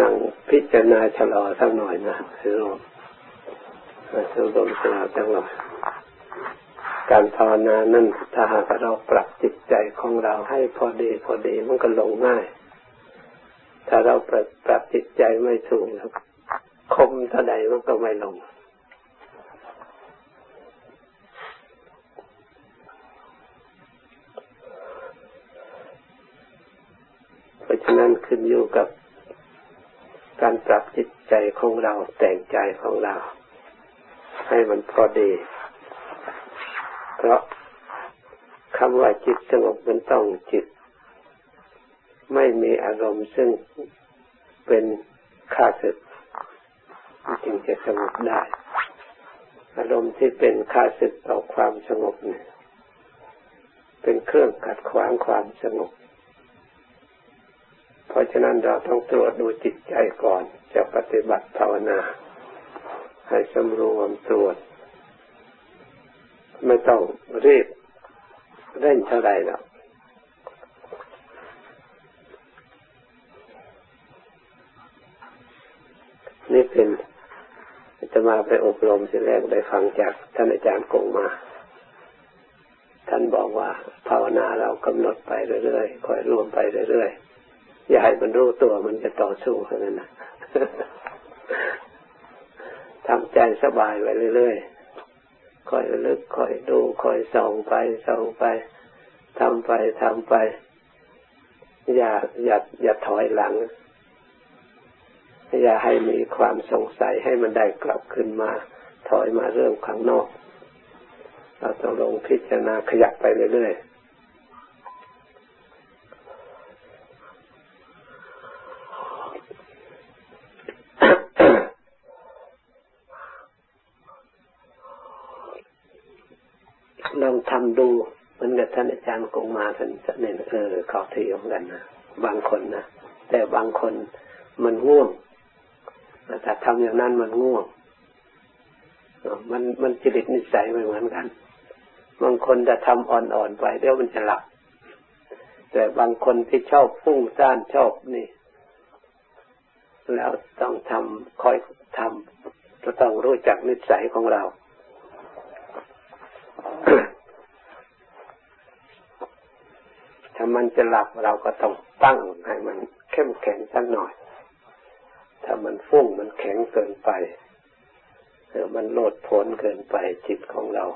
นั่งพิจารณาชะลอสักหน่อยนะสรุปสรุปชะลอสักหน่อยการภาวนานั่นถ้าหากเราปรับจิตใจของเราให้พอดีพอดีมันก็ลงง่าย ถ้าเราปรับปรับจิตใจไม่ถูกคมเท่าใดมันก็ไม่ลงเพราะฉะนั้นขึ้นอยู่กับ การปรับจิตใจของเราแต่งใจของเรา ให้มันพอดี เพราะคำว่าจิตสงบมันต้องจิต ไม่มีอารมณ์ซึ่งเป็นข้าศึกจึงจะสงบได้ อารมณ์ที่เป็นข้าศึกต่อความสงบเนี่ยเป็นเครื่องขัดขวางความสงบ เพราะฉะนั้นเราต้องตรวจดูจิตใจก่อน จะปฏิบัติภาวนา ให้สำรวมตรวจ ไม่ต้องรีบเร่งเท่าไรหรอกนี่เป็นจะมาไปอบรมทีแรกได้ฟังจากท่านอาจารย์กงมา ท่านบอกว่า ภาวนาเรากำหนดไปเรื่อยๆคอยรวมไปเรื่อยๆ อย่าให้มันรู้ตัวมันจะต่อสู้เท่านั้นนะทำใจสบายไปเรื่อยๆคอยลึกคอยดูคอยส่องไปส่องไปทำไปทำไป อย่าอย่าอย่าถอยหลัง อย่าให้มีความสงสัยให้มันได้กลับขึ้นมา ถอยมาเรื่องข้างนอก เราต้องลงพิจารณาขยับไปเรื่อยๆลองทำดูมันกับท่านอาจ ท่านเนี่เออเขาเทียมกันนะบางคนนะแต่บางคนมันง่วงแต่ทำอย่างนั้นมันง่วงมันมันจริตนิสัยไม่เหมือนกัน บางคนจะทำอ่อนๆไปเดี๋ยวมันจะหลับ แต่บางคนที่ชอบฟุ้งซ่านชอบนี่ แล้วต้องทำคอยทำก็ต้องรู้จักนิสัยของเรา ถ้ามันจะหลับเราก็ต้องตั้งให้มันเข้มแข็งสักหน่อย ถ้ามันฟุ้งมันแข็งเกินไปหรือมันโลดโผนเกินไปจิตของเรา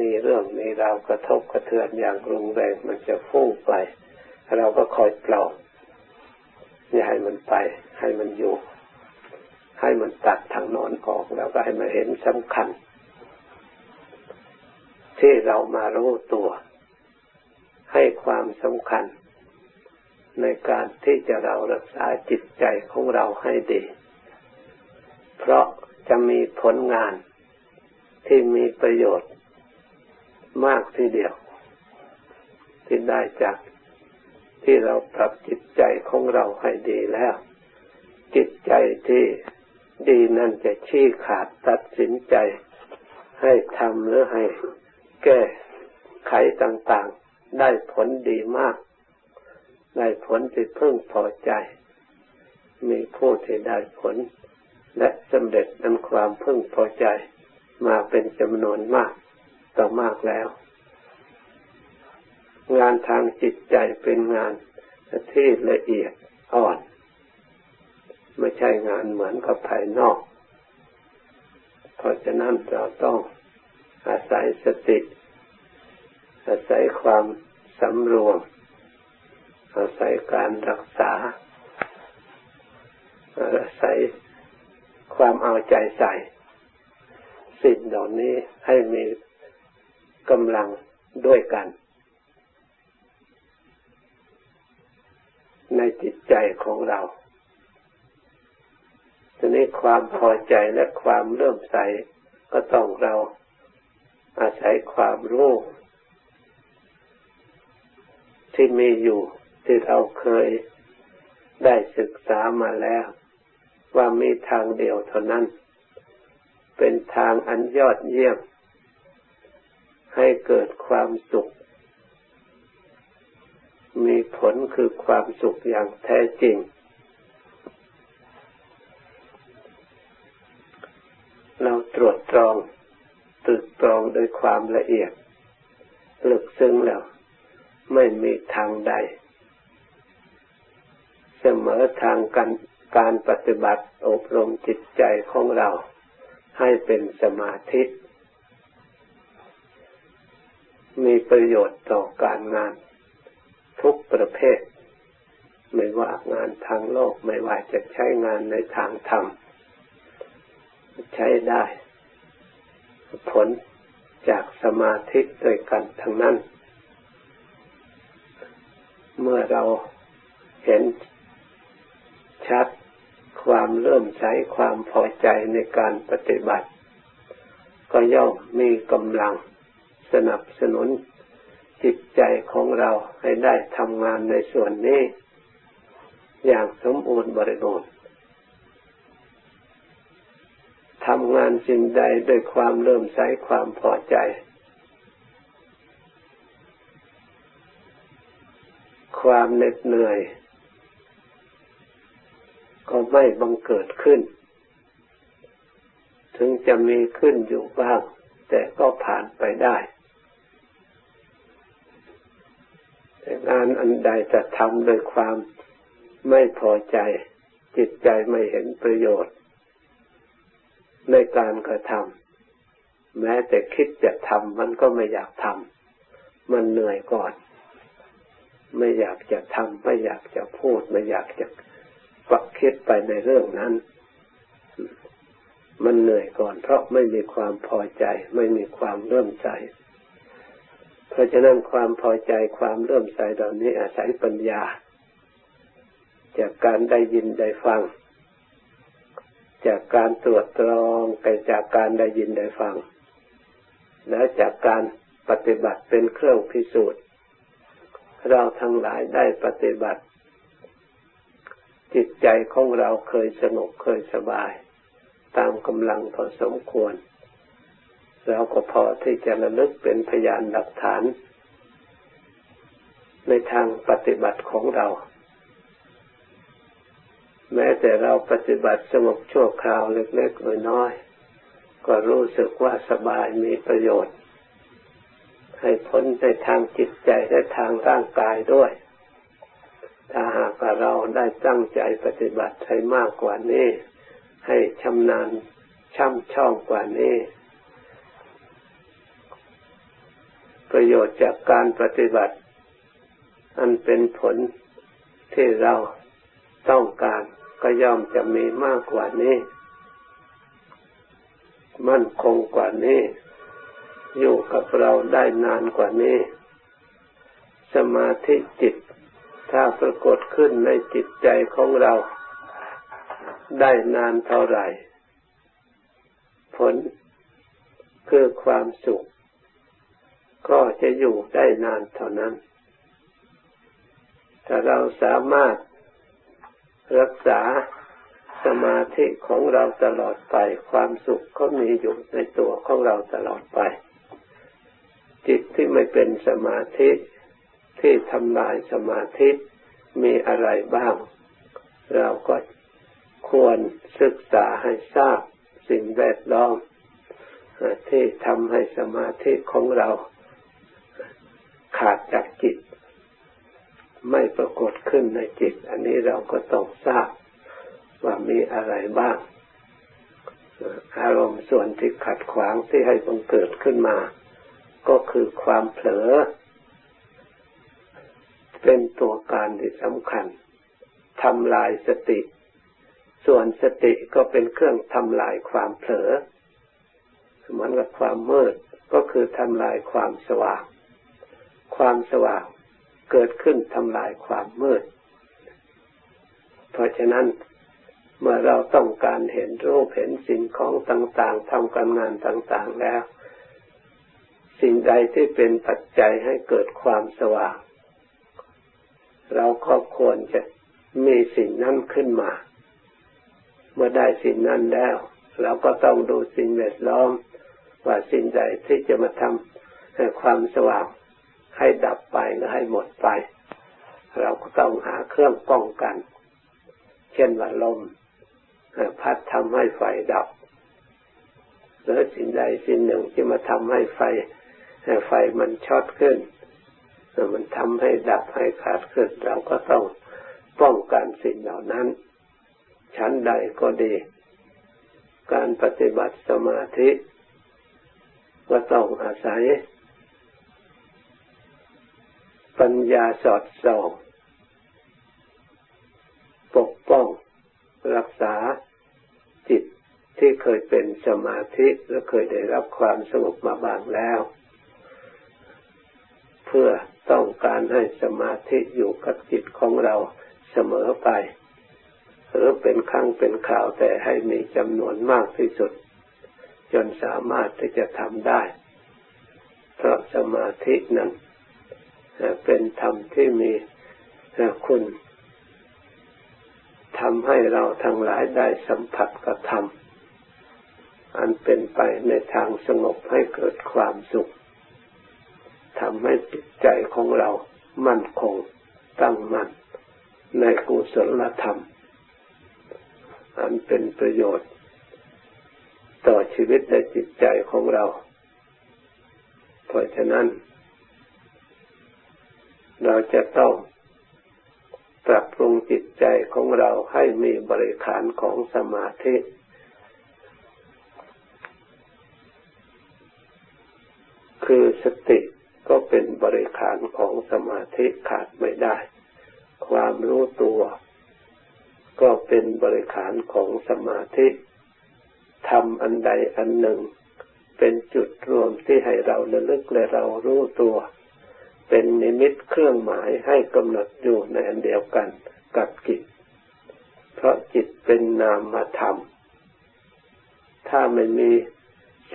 มีเรื่องมีราวกระทบกระเทือนอย่างรุนแรงมันจะฟุ้งไป เราก็คอยปลอบอย่าให้มันไป ให้มันอยู่ ให้มันตัดทางนอนออกแล้วก็ให้มันเห็นสำคัญ ที่เรามารู้ตัว ให้ความสำคัญ ในการที่จะเรารักษาจิตใจของเราให้ดี เพราะจะมีผลงานที่มีประโยชน์มากทีเดียว ที่ได้จากที่เราปรับจิตใจของเราให้ดีแล้ว จิตใจที่ดีนั่นจะชี้ขาดตัดสินใจ ให้ทำหรือให้แก้ไขต่าง ได้ผลดีมาก ได้ผลที่พิ่งพอใจ มีผู้ที่ได้ผล และสำเร็จนั้นความพิ่งพอใจ มาเป็นจำนวนมากต่อมากแล้ว งานทางจิตใจเป็นงานที่ละเอียดอ่อน ไม่ใช่งานเหมือนกับภายนอก เพราะฉะนั้นเราต้องอาศัยสติ อาศัยความสำรวม อาศัยการรักษา อาศัยความเอาใจใส่ สิ่งเหล่านี้ให้มีกำลังด้วยกัน ในจิตใจของเราทีนี้ความพอใจและความเริ่มใสก็ต้องเราอาศัยความรู้ ที่มีอยู่ที่เราเคยได้ศึกษามาแล้ว ว่ามีทางเดียวเท่านั้น เป็นทางอันยอดเยี่ยม ให้เกิดความสุข มีผลคือความสุขอย่างแท้จริง เราตรวจตรองตึกตรองโดยความละเอียดลึกซึ้งแล้ว ไม่มีทางใด เสมอทางกันการปฏิบัติอบรมจิตใจของเราให้เป็นสมาธิ มีประโยชน์ต่อการงานทุกประเภท ไม่ว่างานทางโลกไม่ว่าจะใช้งานในทางธรรม ใช้ได้ ผลจากสมาธิด้วยกันทั้งนั้น เมื่อเราเห็นชัดความเริ่มใช้ความพอใจในการปฏิบัติ ก็ย่อมมีกำลังสนับสนุนจิตใจของเราให้ได้ทำงานในส่วนนี้ อย่างสมบูรณ์บริบูรณ์ทำงานสิ่งใดด้วยความเริ่มใช้ความพอใจ ความเหน็ดเหนื่อย ก็ไม่บังเกิดขึ้น ถึงจะมีขึ้นอยู่บ้าง แต่ก็ผ่านไปได้ แต่งานอันใดจะทำโดยความไม่พอใจ จิตใจไม่เห็นประโยชน์ ในการกระทำแม้แต่คิดจะทำมันก็ไม่อยากทำมันเหนื่อยก่อน ไม่อยากจะทำไม่อยากจะพูด ไม่อยากจะฝักคิดไปในเรื่องนั้น มันเหนื่อยก่อน เพราะไม่มีความพอใจ ไม่มีความเริ่มใจ เพราะฉะนั้นความพอใจความเริ่มใจเหล่านี้อาศัยปัญญา จากการได้ยินได้ฟัง จากการตรวจตรองไปจากการได้ยินได้ฟัง และจากการปฏิบัติเป็นเครื่องพิสูจน์ เราทั้งหลายได้ปฏิบัติ จิตใจของเราเคยสงบเคยสบาย ตามกำลังพอสมควร เราก็พอที่จะระลึกเป็นพยานหลักฐาน ในทางปฏิบัติของเรา แม้แต่เราปฏิบัติสงบชั่วคราวเล็กๆน้อยๆก็รู้สึกว่าสบายมีประโยชน์ ให้ผลในทางจิตใจและทางร่างกายด้วย ถ้าหากเราได้ตั้งใจปฏิบัติให้มากกว่านี้ ให้ชำนาญช่ำช่องกว่านี้ ประโยชน์จากการปฏิบัติ อันเป็นผลที่เราต้องการก็ย่อมจะมีมากกว่านี้ มั่นคงกว่านี้ อยู่กับเราได้นานกว่านี้ สมาธิจิต ถ้าปรากฏขึ้นในจิตใจของเรา ได้นานเท่าไหร่ ผลคือความสุข ก็จะอยู่ได้นานเท่านั้น ถ้าเราสามารถรักษาสมาธิของเราตลอดไป ความสุขก็มีอยู่ในตัวของเราตลอดไป จิตที่ไม่เป็นสมาธิที่ทำลายสมาธิมีอะไรบ้าง เราก็ควรศึกษาให้ทราบสิ่งแวดล้อมที่ทำให้สมาธิของเราขาดจากจิต ไม่ปรากฏขึ้นในจิต อันนี้เราก็ต้องทราบว่ามีอะไรบ้าง อารมณ์ส่วนที่ขัดขวางที่ให้บังเกิดขึ้นมา ก็คือความเผลอ เป็นตัวการที่สำคัญทำลายสติ ส่วนสติก็เป็นเครื่องทำลายความเผลอเหมือนกับความมืดก็คือทำลายความสว่าง ความสว่างเกิดขึ้นทำลายความมืด เพราะฉะนั้นเมื่อเราต้องการเห็นรูปเห็นสิ่งของต่างๆทำการงานต่างๆแล้ว สิ่งใดที่เป็นปัจจัยให้เกิดความสว่าง เราก็ควรจะมีสิ่งนั้นขึ้นมา เมื่อได้สิ่งนั้นแล้ว เราก็ต้องดูสิ่งแวดล้อม ว่าสิ่งใดที่จะมาทำให้ความสว่าง ให้ดับไปหรือให้หมดไป เราก็ต้องหาเครื่องป้องกัน เช่นว่าลมพัดทำให้ไฟดับหรือสิ่งใดสิ่งหนึ่งที่มาทำให้ไฟ ไฟมันช็อตขึ้นมันทำให้ดับให้ขาดขึ้น เราก็ต้องป้องกันสิ่งเหล่านั้น ชั้นใดก็ดี การปฏิบัติสมาธิ ก็ต้องอาศัย ปัญญาสอดส่องปกป้อง รักษาจิตที่เคยเป็นสมาธิและเคยได้รับความสงบมาบางแล้ว พื่อต้องการให้สมาธิอยู่กับจิตของเราเสมอไป หรือเป็นครั้งเป็นข่าวแต่ให้มีจำนวนมากที่สุด จนสามารถที่จะทำได้ เพราะสมาธินั้นเป็นธรรมที่มีคุณทำให้เราทั้งหลายได้สัมผัสกับธรรม อันเป็นไปในทางสงบให้เกิดความสุขำให้จิตใจของเรามั่นคงตั้งมั่นในกุศลธรรม อันเป็นประโยชน์ ต่อชีวิตและจิตใจของเรา เพราะฉะนั้น เราจะต้องปรับปรุงจิตใจของเราให้มีบริขารของสมาธิคือสติ ก็เป็นบริขารของสมาธิขาดไม่ได้ ความรู้ตัว ก็เป็นบริขารของสมาธิทำอันใดอันหนึ่ง เป็นจุดรวมที่ให้เราระลึกและเรารู้ตัว เป็นนิมิตเครื่องหมายให้กำหนดอยู่ในอันเดียวกันกับจิต เพราะจิตเป็นนามธรรมถ้าไม่มี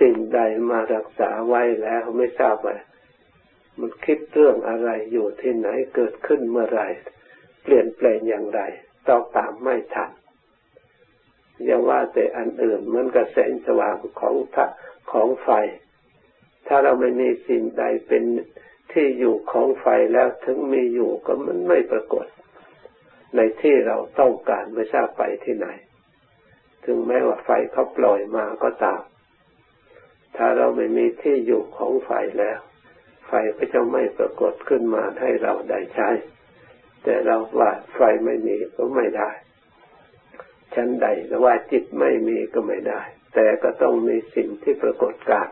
สิ่งใดมารักษาไว้แล้วไม่ทราบว่า มันคิดเรื่องอะไรอยู่ที่ไหนเกิดขึ้นเมื่อไรเปลี่ยนแปลงอย่างไรต้องตามไม่ทันอย่าว่าแต่อันอื่นมันกระแสงสว่างของพระของไฟ ถ้าเราไม่มีสิ่งใดเป็นที่อยู่ของไฟแล้วถึงมีอยู่ก็มันไม่ปรากฏ ในที่เราต้องการไม่ทราบไปที่ไหน ถึงแม้ว่าไฟเขาปล่อยมาก็ตาม ถ้าเราไม่มีที่อยู่ของไฟแล้ว ไฟก็จะไม่ปรากฏขึ้นมาให้เราได้ใช้ แต่เราว่าไฟไม่มีก็ไม่ได้ชั้นใดว่าจิตไม่มีก็ไม่ได้ แต่ก็ต้องมีสิ่งที่ปรากฏกาศ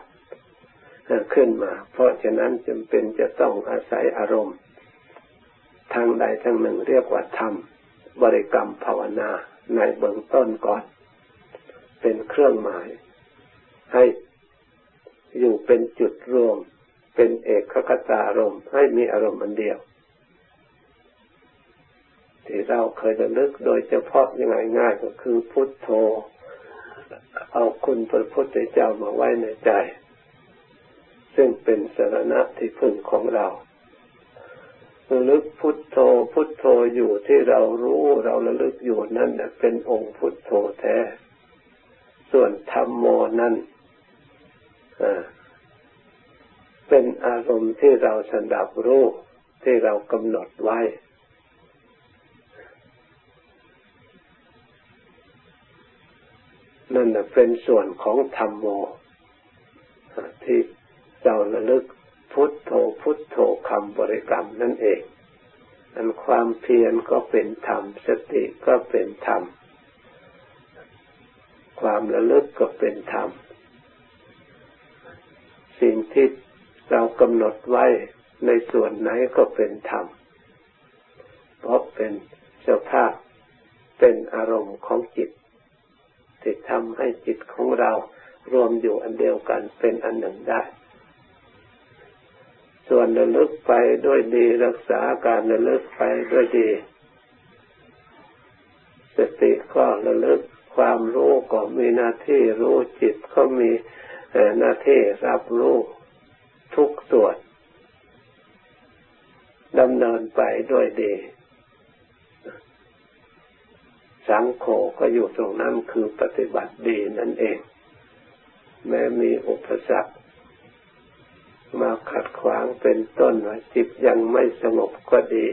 ขึ้นมา เพราะฉะนั้นจำเป็นจะต้องอาศัยอารมณ์ ทางใดทางหนึ่งเรียกว่าธรรม บริกรรมภาวนาในเบื้องต้นก่อน เป็นเครื่องหมาย ให้อยู่เป็นจุดรวม เป็นเอกคตารมณ์ให้มีอารมณ์อันเดียว ที่เราเคยระลึกโดยเฉพาะยังไงง่ายก็คือพุทโธ เอาคุณพระพุทธเจ้ามาไว้ในใจ ซึ่งเป็นสารณะที่พึ่งของเราระลึกพุทโธพุทโธอยู่ที่เรารู้เราระลึกอยู่นั่นเป็นองค์พุทโธแท้ ส่วนธรรมโมนั้น เป็นอารมณ์ที่เราสันดับรู้ที่เรากำหนดไว้ นั่นเป็นส่วนของธรรมโม ที่เราระลึกพุทโธพุทโธคำบริกรรมนั่นเองอันความเพียรก็เป็นธรรม สติก็เป็นธรรม ความระลึกก็เป็นธรรม สิ่งที่ เรากำหนดไว้ในส่วนไหนก็เป็นธรรม เพราะเป็นสภาพเป็นอารมณ์ของจิตที่ทำให้จิตของเรารวมอยู่อันเดียวกันเป็นอันหนึ่งได้ ส่วนระลึกไปด้วยดีรักษาการระลึกไปด้วยดี สติก็ระลึกความรู้ก็มีหน้าที่รู้จิตก็มีหน้าที่รับรู้ ทุกส่วนดำเนินไปด้วยดี สังโฆก็อยู่ตรงนั้นคือปฏิบัติดีนั่นเอง แม้มีอุปสรรคมาขัดขวางเป็นต้นว่าจิตยังไม่สงบก็ดี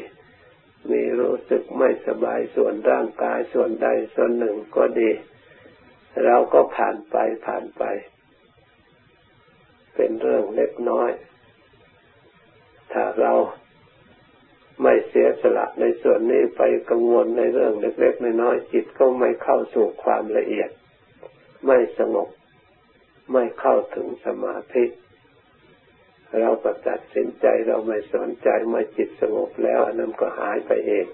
มีรู้สึกไม่สบายส่วนร่างกายส่วนใดส่วนหนึ่งก็ดี เราก็ผ่านไปผ่านไป เป็นเรื่องเล็กน้อย ถ้าเราไม่เสียสละในส่วนนี้ไปกังวลในเรื่องเล็กๆน้อยๆจิตก็ไม่เข้าสู่ความละเอียด ไม่สงบ ไม่เข้าถึงสมาธิ เราก็ตัดสินใจเราไม่สนใจเมื่อจิตสงบแล้วอันนั้นก็หายไปเอง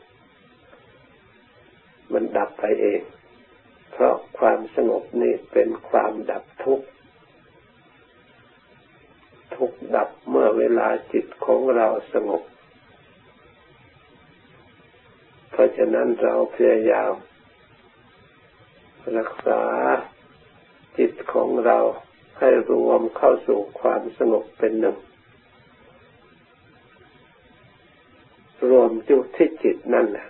มันดับไปเอง เพราะความสงบนี่เป็นความดับทุกข์ ทุกดับเมื่อเวลาจิตของเราสงบ เพราะฉะนั้นเราพยายามรักษาจิตของเราให้รวมเข้าสู่ความสงบเป็นหนึ่ง รวมอยู่ที่จิตนั่นแหละ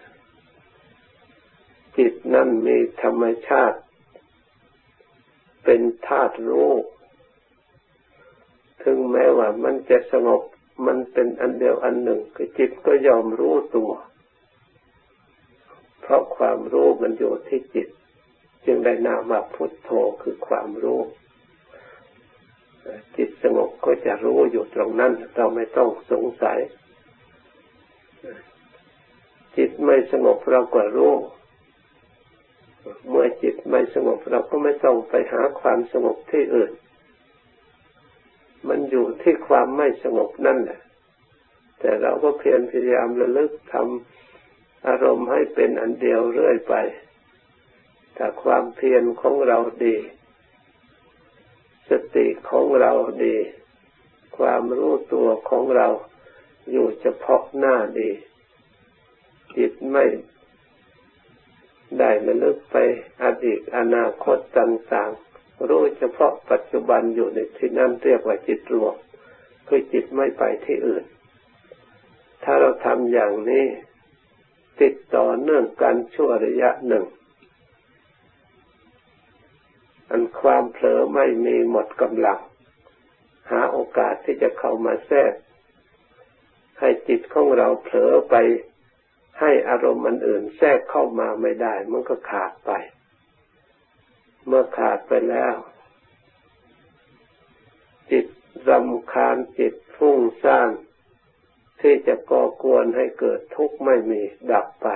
จิตนั่นมีธรรมชาติ เป็นธาตุรู้ ถึงแม้ว่ามันจะสงบมันเป็นอันเดียวอันหนึ่งคือจิตก็ยอมรู้ตัว เพราะความรู้มันอยู่ที่จิต จึงได้นามว่าพุทโธคือความรู้จิตสงบก็จะรู้อยู่ตรงนั้น เราไม่ต้องสงสัย จิตไม่สงบเราก็รู้ เมื่อจิตไม่สงบเราก็ไม่ต้องไปหาความสงบที่อื่น มันอยู่ที่ความไม่สงบนั่นแหละ แต่เราก็เพียรพยายามระลึกทำอารมณ์ให้เป็นอันเดียวเรื่อยไป ถ้าความเพียรของเราดี สติของเราดี ความรู้ตัวของเราอยู่เฉพาะหน้าดี จิตไม่ได้ระลึกไปอดีตอนาคตต่างๆ รู้เฉพาะปัจจุบันอยู่ในที่นั้นเรียกว่าจิตรวมคือจิตไม่ไปที่อื่น ถ้าเราทำอย่างนี้ ติดต่อเนื่องกันชั่วระยะหนึ่ง อันความเผลอไม่มีหมดกำลัง หาโอกาสที่จะเข้ามาแทรก ให้จิตของเราเผลอไปให้อารมณ์อันอื่นแทรกเข้ามาไม่ได้ มันก็ขาดไป เมื่อขาดไปแล้ว จิตรำคาญจิตฟุ้งซ่านที่จะก่อกวนให้เกิดทุกข์ไม่มีดับไป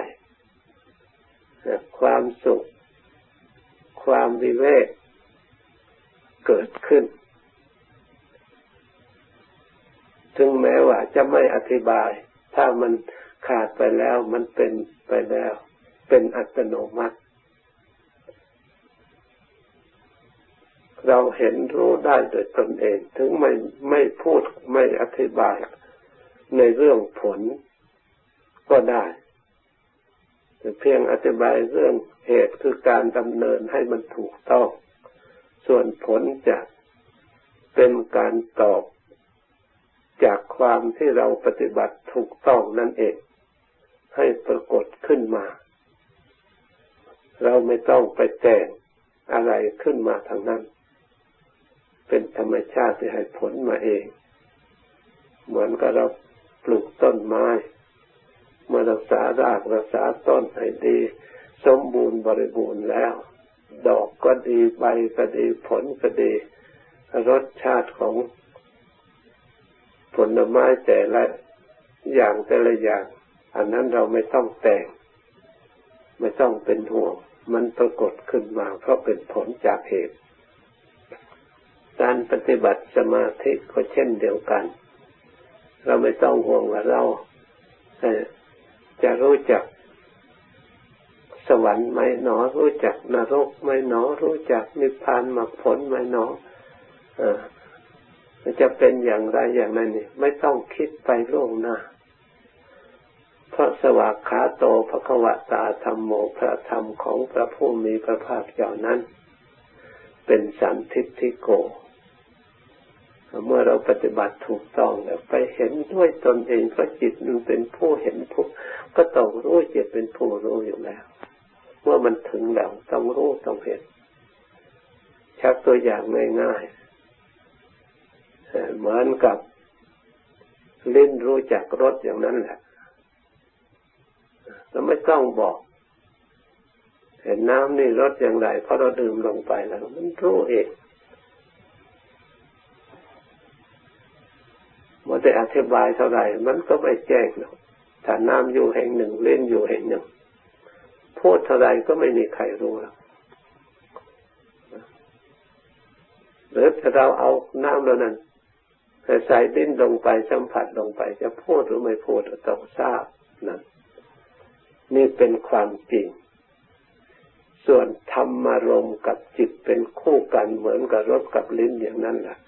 ความสุข ความวิเวกเกิดขึ้น ถึงแม้ว่าจะไม่อธิบาย ถ้ามันขาดไปแล้วมันเป็นไปแล้ว เป็นอัตโนมัติ เราเห็นรู้ได้โดยตนเอง ถึงไม่ไม่พูดไม่อธิบายในเรื่องผลก็ได้แต่เพียงอธิบายเรื่องเหตุคือการดำเนินให้มันถูกต้อง ส่วนผลจะเป็นการตอบจากความที่เราปฏิบัติถูกต้องนั่นเอง ให้ปรากฏขึ้นมา เราไม่ต้องไปแต่งอะไรขึ้นมาทางนั้น เป็นธรรมชาติที่ให้ผลมาเอง เหมือนกับเราปลูกต้นไม้เมื่อรักษารากรักษาต้นให้ดี สมบูรณ์บริบูรณ์แล้ว ดอกก็ดีใบก็ดีผลก็ดี รสชาติของผลไม้แต่ละอย่างแต่ละอย่าง อันนั้นเราไม่ต้องแต่ง ไม่ต้องเป็นห่วง มันปรากฏขึ้นมาเพราะเป็นผลจากเหตุ การปฏิบัติสมาธิก็เช่นเดียวกัน เราไม่ต้องห่วงว่าเราจะรู้จักสวรรค์ไหมหนอ รู้จักนรกไหมหนอ รู้จักนิพพานมรรคผลไหมหนอจะเป็นอย่างไรอย่างนั้นนี่ไม่ต้องคิดไปล่วงหน้าเพราะสวากขาโตภควตาธรรมโมพระธรรมของพระผู้มีพระภาคเจ้านั้น เป็นสันทิฏฐิโก เมื่อเราปฏิบัติถูกต้องแล้วไปเห็นด้วยตนเองเพราะจิตมันเป็นผู้เห็นผู้ก็ต้องรู้จิตเป็นผู้รู้อยู่แล้วเมื่อมันถึงแล้วต้องรู้ต้องเห็นชักตัวอย่างง่ายๆเหมือนกับลิ้นรู้จักรสอย่างนั้นแหละเราไม่ต้องบอก เห็นน้ำนี่รสอย่างไรเพราะเราดื่มลงไปแล้ว มันรู้เองอธิบายเท่าไหร่มันก็ไม่แจ้งหรอกถ้าน้ำอยู่แห่งหนึ่งเล่นอยู่แห่งหนึ่งพูดเท่าไรก็ไม่มีใครรู้หรอกหรือถ้าเราเอาน้ำแล้วนั้นใส่ดิ้นลงไปสัมผัสลงไป จะพูดหรือไม่พูดต้องทราบนั่นนี่เป็นความจริง ส่วนธรรมารมกับจิตเป็นคู่กันเหมือนกับรถกับลิ้นอย่างนั้นแหละ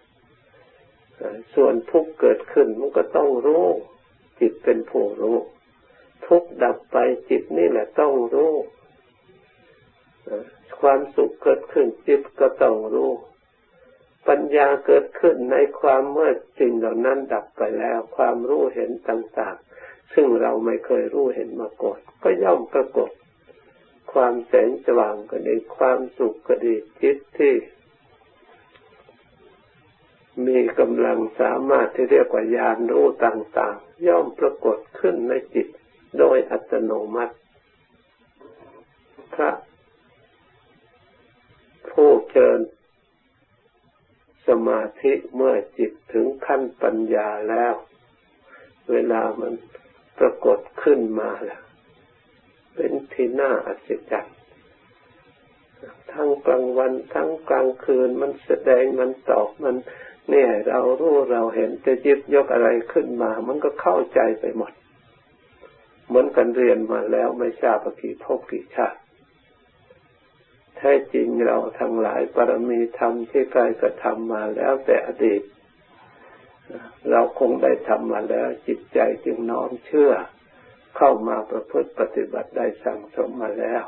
ส่วนทุกข์เกิดขึ้นมันก็ต้องรู้ จิตเป็นผู้รู้ ทุกข์ดับไปจิตนี่แหละต้องรู้ความสุขเกิดขึ้นจิตก็ต้องรู้ ปัญญาเกิดขึ้นในความเมื่อสิ่งเหล่านั้นดับไปแล้ว ความรู้เห็นต่างๆ ซึ่งเราไม่เคยรู้เห็นมาก่อนก็ย่อมปรากฏ ความแสงสว่างก็ดี ความสุขก็ดีจิตที่ มีกำลังสามารถที่เรียกว่าญาณรู้ต่างๆ ย่อมปรากฏขึ้นในจิตโดยอัตโนมัติพระผู้เจริญสมาธิเมื่อจิตถึงขั้นปัญญาแล้ว เวลามันปรากฏขึ้นมาแล้ว เป็นที่น่าอัศจรรย์ทั้งกลางวันทั้งกลางคืนมันแสดงมันตอบมันเนี่ยเรารู้เราเห็นจะยิบยกอะไรขึ้นมา มันก็เข้าใจไปหมด เหมือนกันเรียนมาแล้วไม่ทราบกี่พบกี่ชาติแท้จริงเราทั้งหลายปรมีธรรมที่กายกระทำมาแล้วแต่อดีต เราคงได้ทำมาแล้วจิตใจจึงน้อมเชื่อ เข้ามาประพฤติปฏิบัติได้สั่งสมมาแล้ว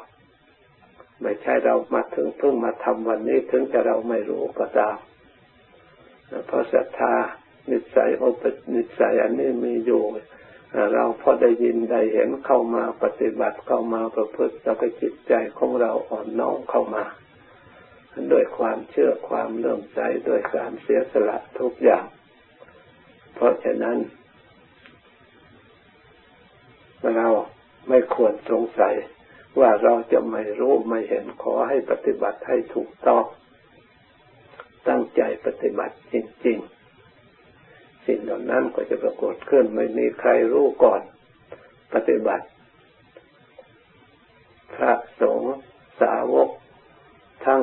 ไม่ใช่เรามาถึงเพิ่งมาทำวันนี้ถึงจะเราไม่รู้ก็ตามเพราะศรัทธานิสัยอุปนิสัยอันนี้มีอยู่ เราพอได้ยินได้เห็นเข้ามาปฏิบัติเข้ามาประพฤติแล้วก็จิตใจของเราอ่อนน้อมเข้ามาด้วยความเชื่อความเลื่อมใสด้วยการเสียสละทุกอย่าง เพราะฉะนั้น เราไม่ควรสงสัยว่าเราจะไม่รู้ไม่เห็นขอให้ปฏิบัติให้ถูกต้อง ตั้งใจปฏิบัติจริง ๆ สิ่งเหล่านั้นก็จะปรากฏขึ้นไม่มีใครรู้ก่อน ปฏิบัติ พระสงฆ์สาวก ทั้ง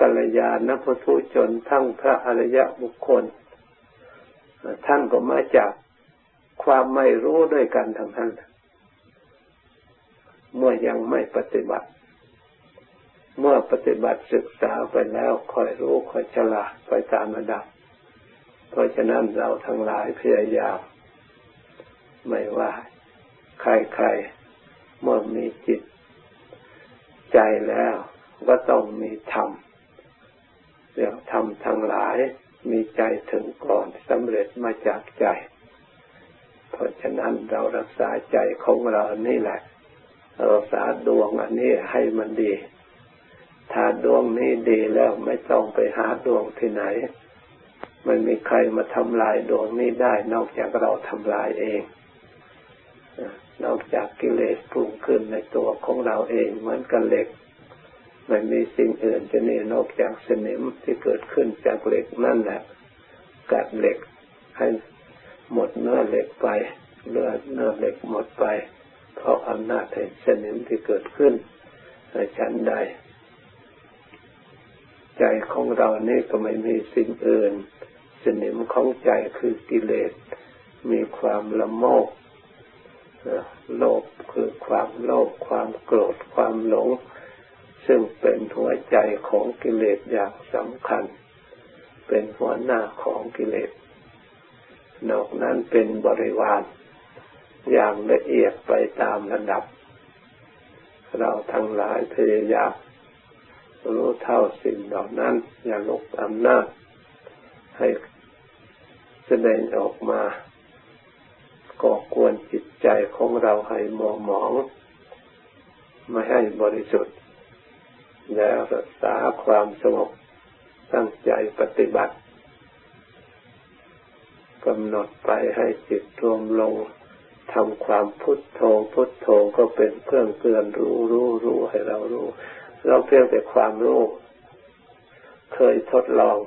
กัลยาณพุทุชน ทั้งพระอริยบุคคล ท่านก็มาจากความไม่รู้ด้วยกันทั้งนั้น เมื่อยังไม่ปฏิบัติ เมื่อปฏิบัติศึกษาไปแล้วคอยรู้คอยฉลาดไปตามระดับ เพราะฉะนั้นเราทั้งหลายพยายามไม่ว่าใครๆเมื่อมีจิต ใจแล้วก็ต้องมีธรรมเรื่องธรรมทั้งหลายมีใจถึงก่อนสำเร็จมาจากใจ เพราะฉะนั้นเรารักษาใจของเรานี่แหละ รักษาดวงอันนี้ให้มันดี ถ้าดวงนี้ดีแล้วไม่ต้องไปหาดวงที่ไหน ไม่มีใครมาทำลายดวงนี้ได้ นอกจากเราทำลายเอง นอกจากกิเลสปรุงขึ้นในตัวของเราเองเหมือนกันเหล็กไม่มีสิ่งอื่นจะนี่นอกจากสนิมที่เกิดขึ้นจากเหล็กนั่นแหละกัดเหล็กให้หมดเนื้อเหล็กไปเลือดเนื้อเหล็กหมดไป เพราะอำนาจแห่งสนิมที่เกิดขึ้นในชั้นใด ใจของเรานี่ก็ไม่มีสิ่งอื่น สนิมของใจคือกิเลส มีความละโมบโลภคือความโลภความโกรธความหลง ซึ่งเป็นหัวใจของกิเลสอย่างสำคัญ เป็นหัวหน้าของกิเลสนอกนั้นเป็นบริวาร อย่างละเอียดไปตามระดับ เราทั้งหลายพยายามรู้เท่าสิ่งเหล่านั้น อย่าลบอำนาจให้แสดงออกมาก่อกวนจิตใจของเราให้มองหมอง ไม่ให้บริสุทธิ์ แล้วรักษาความสงบตั้งใจปฏิบัติกำหนดไปให้จิตรวมลง ทำความพุทโธพุทโธก็เป็นเครื่องเตือนรู้รู้รู้ให้เรารู้ เราเพียงแต่ความรู้เคยทดลอง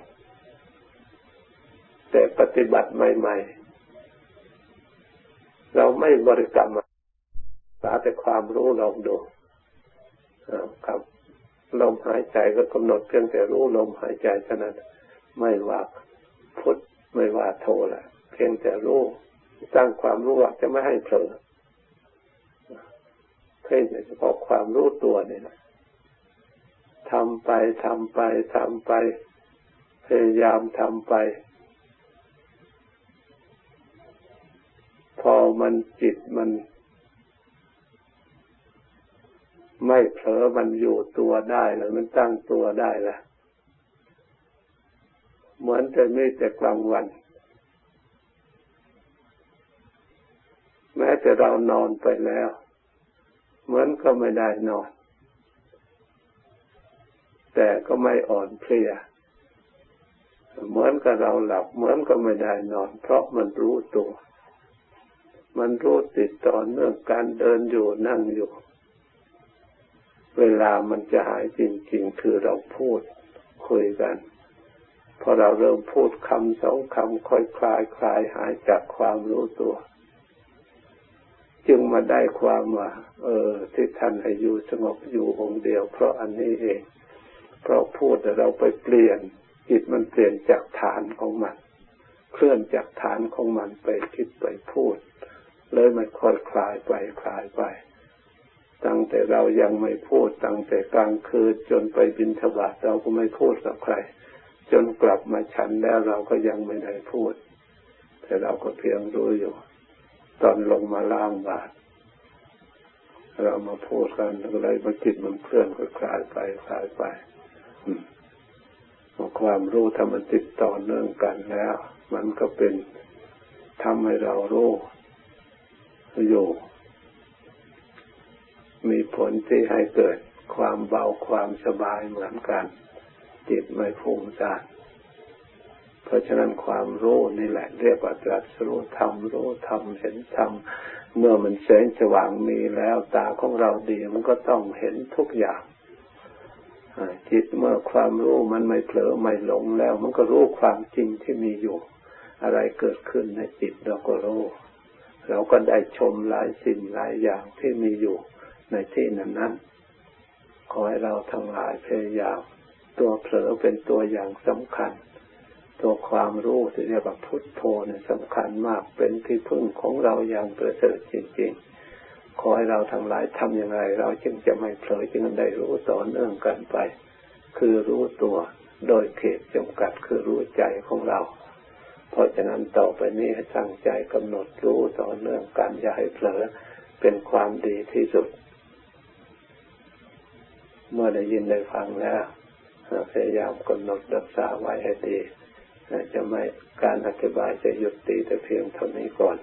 แต่ปฏิบัติใหม่ ๆ เราไม่บริกรรมสาแต่ความรู้ลองดูครับลมหายใจก็กำหนดเพียงแต่รู้ลมหายใจเท่านั้นไม่ว่าพุทไม่ว่าโทแหละเพียงแต่รู้ สร้างความรู้ว่าจะไม่ให้เผลอเพียงเฉพาะความรู้ตัวนี่นะทำไปทำไปทำไป พยายามทำไป พอมันจิตมัน ไม่เผลอมันอยู่ตัวได้แล้วมันตั้งตัวได้แล้วเหมือนจะไม่แต่กลางวัน แม้แต่เรานอนไปแล้ว เหมือนก็ไม่ได้นอน แต่ก็ไม่อ่อนเพลียเหมือนกับเราหลับเหมือนก็ไม่ได้นอน เพราะมันรู้ตัว มันรู้ติดต่อเนื่องการเดินอยู่นั่งอยู่ เวลามันจะหายจริง ๆ คือเราพูดคุยกันพอเราเริ่มพูดคำสองคำค่อยคลายคลายหายจากความรู้ตัว จึงมาได้ความว่าเออที่ท่านให้อยู่สงบอยู่องเดียว เพราะอันนี้เอง เพราะพูดแต่เราไปเปลี่ยนจิตมันเปลี่ยนจากฐานของมัน เคลื่อนจากฐานของมันไปคิดไปพูด เลยมันค่อยคลายไปคลายไป ตั้งแต่เรายังไม่พูดตั้งแต่กลางคืนจนไปบินทบาทเราก็ไม่พูดกับใคร จนกลับมาฉันแล้วเราก็ยังไม่ได้พูด แต่เราก็เพียงรู้อยู่ ตอนลงมาล่างบาทเรามาพูดกันอะไรมาจิตมันเคลื่อนก็คลายไปคลายไปความรู้ถ้ามันติดต่อเนื่องกันแล้ว มันก็เป็นทำให้เรารู้อยู่มีผลที่ให้เกิดความเบาความสบายเหมือนกัน จิตไม่ฟุ้งซ่าน ราะฉะนั้นความรู้นี่แหละเรียกว่าตรัสรู้ธรรมรู้ธรรมเห็นธรรมเมื่อมันแสงสว่างมีแล้วตาของเราดีมันก็ต้องเห็นทุกอย่างจิตเมื่อความรู้มันไม่เผลอไม่หลงแล้ว มันก็รู้ความจริงที่มีอยู่ อะไรเกิดขึ้นในจิตเราก็รู้ เราก็ได้ชมหลายสิ่งหลายอย่างที่มีอยู่ในที่นั้นนั้นขอให้เราทั้งหลายพยายามตัวเผลอเป็นตัวอย่างสำคัญ ตัวความรู้ที่เรียกว่าพุทโธเนี่ยสำคัญมากเป็นที่พึ่งของเราอย่างประเสริฐจริง ๆ ขอให้เราทั้งหลายทำอย่างไร เราจึงจะไม่เผลอจึงได้รู้ต่อเนื่องกันไป คือรู้ตัวโดยเขตจำกัดคือรู้ใจของเรา เพราะฉะนั้นต่อไปนี้ให้ตั้งใจกำหนดรู้ต่อเนื่องกันอย่าให้เผลอเป็นความดีที่สุด เมื่อได้ยินได้ฟังแล้วพยายามกำหนดรักษาไว้ให้ดี จะไม่การอธิบายจะหยุดตีแต่เพียงเท่านี้ก่อน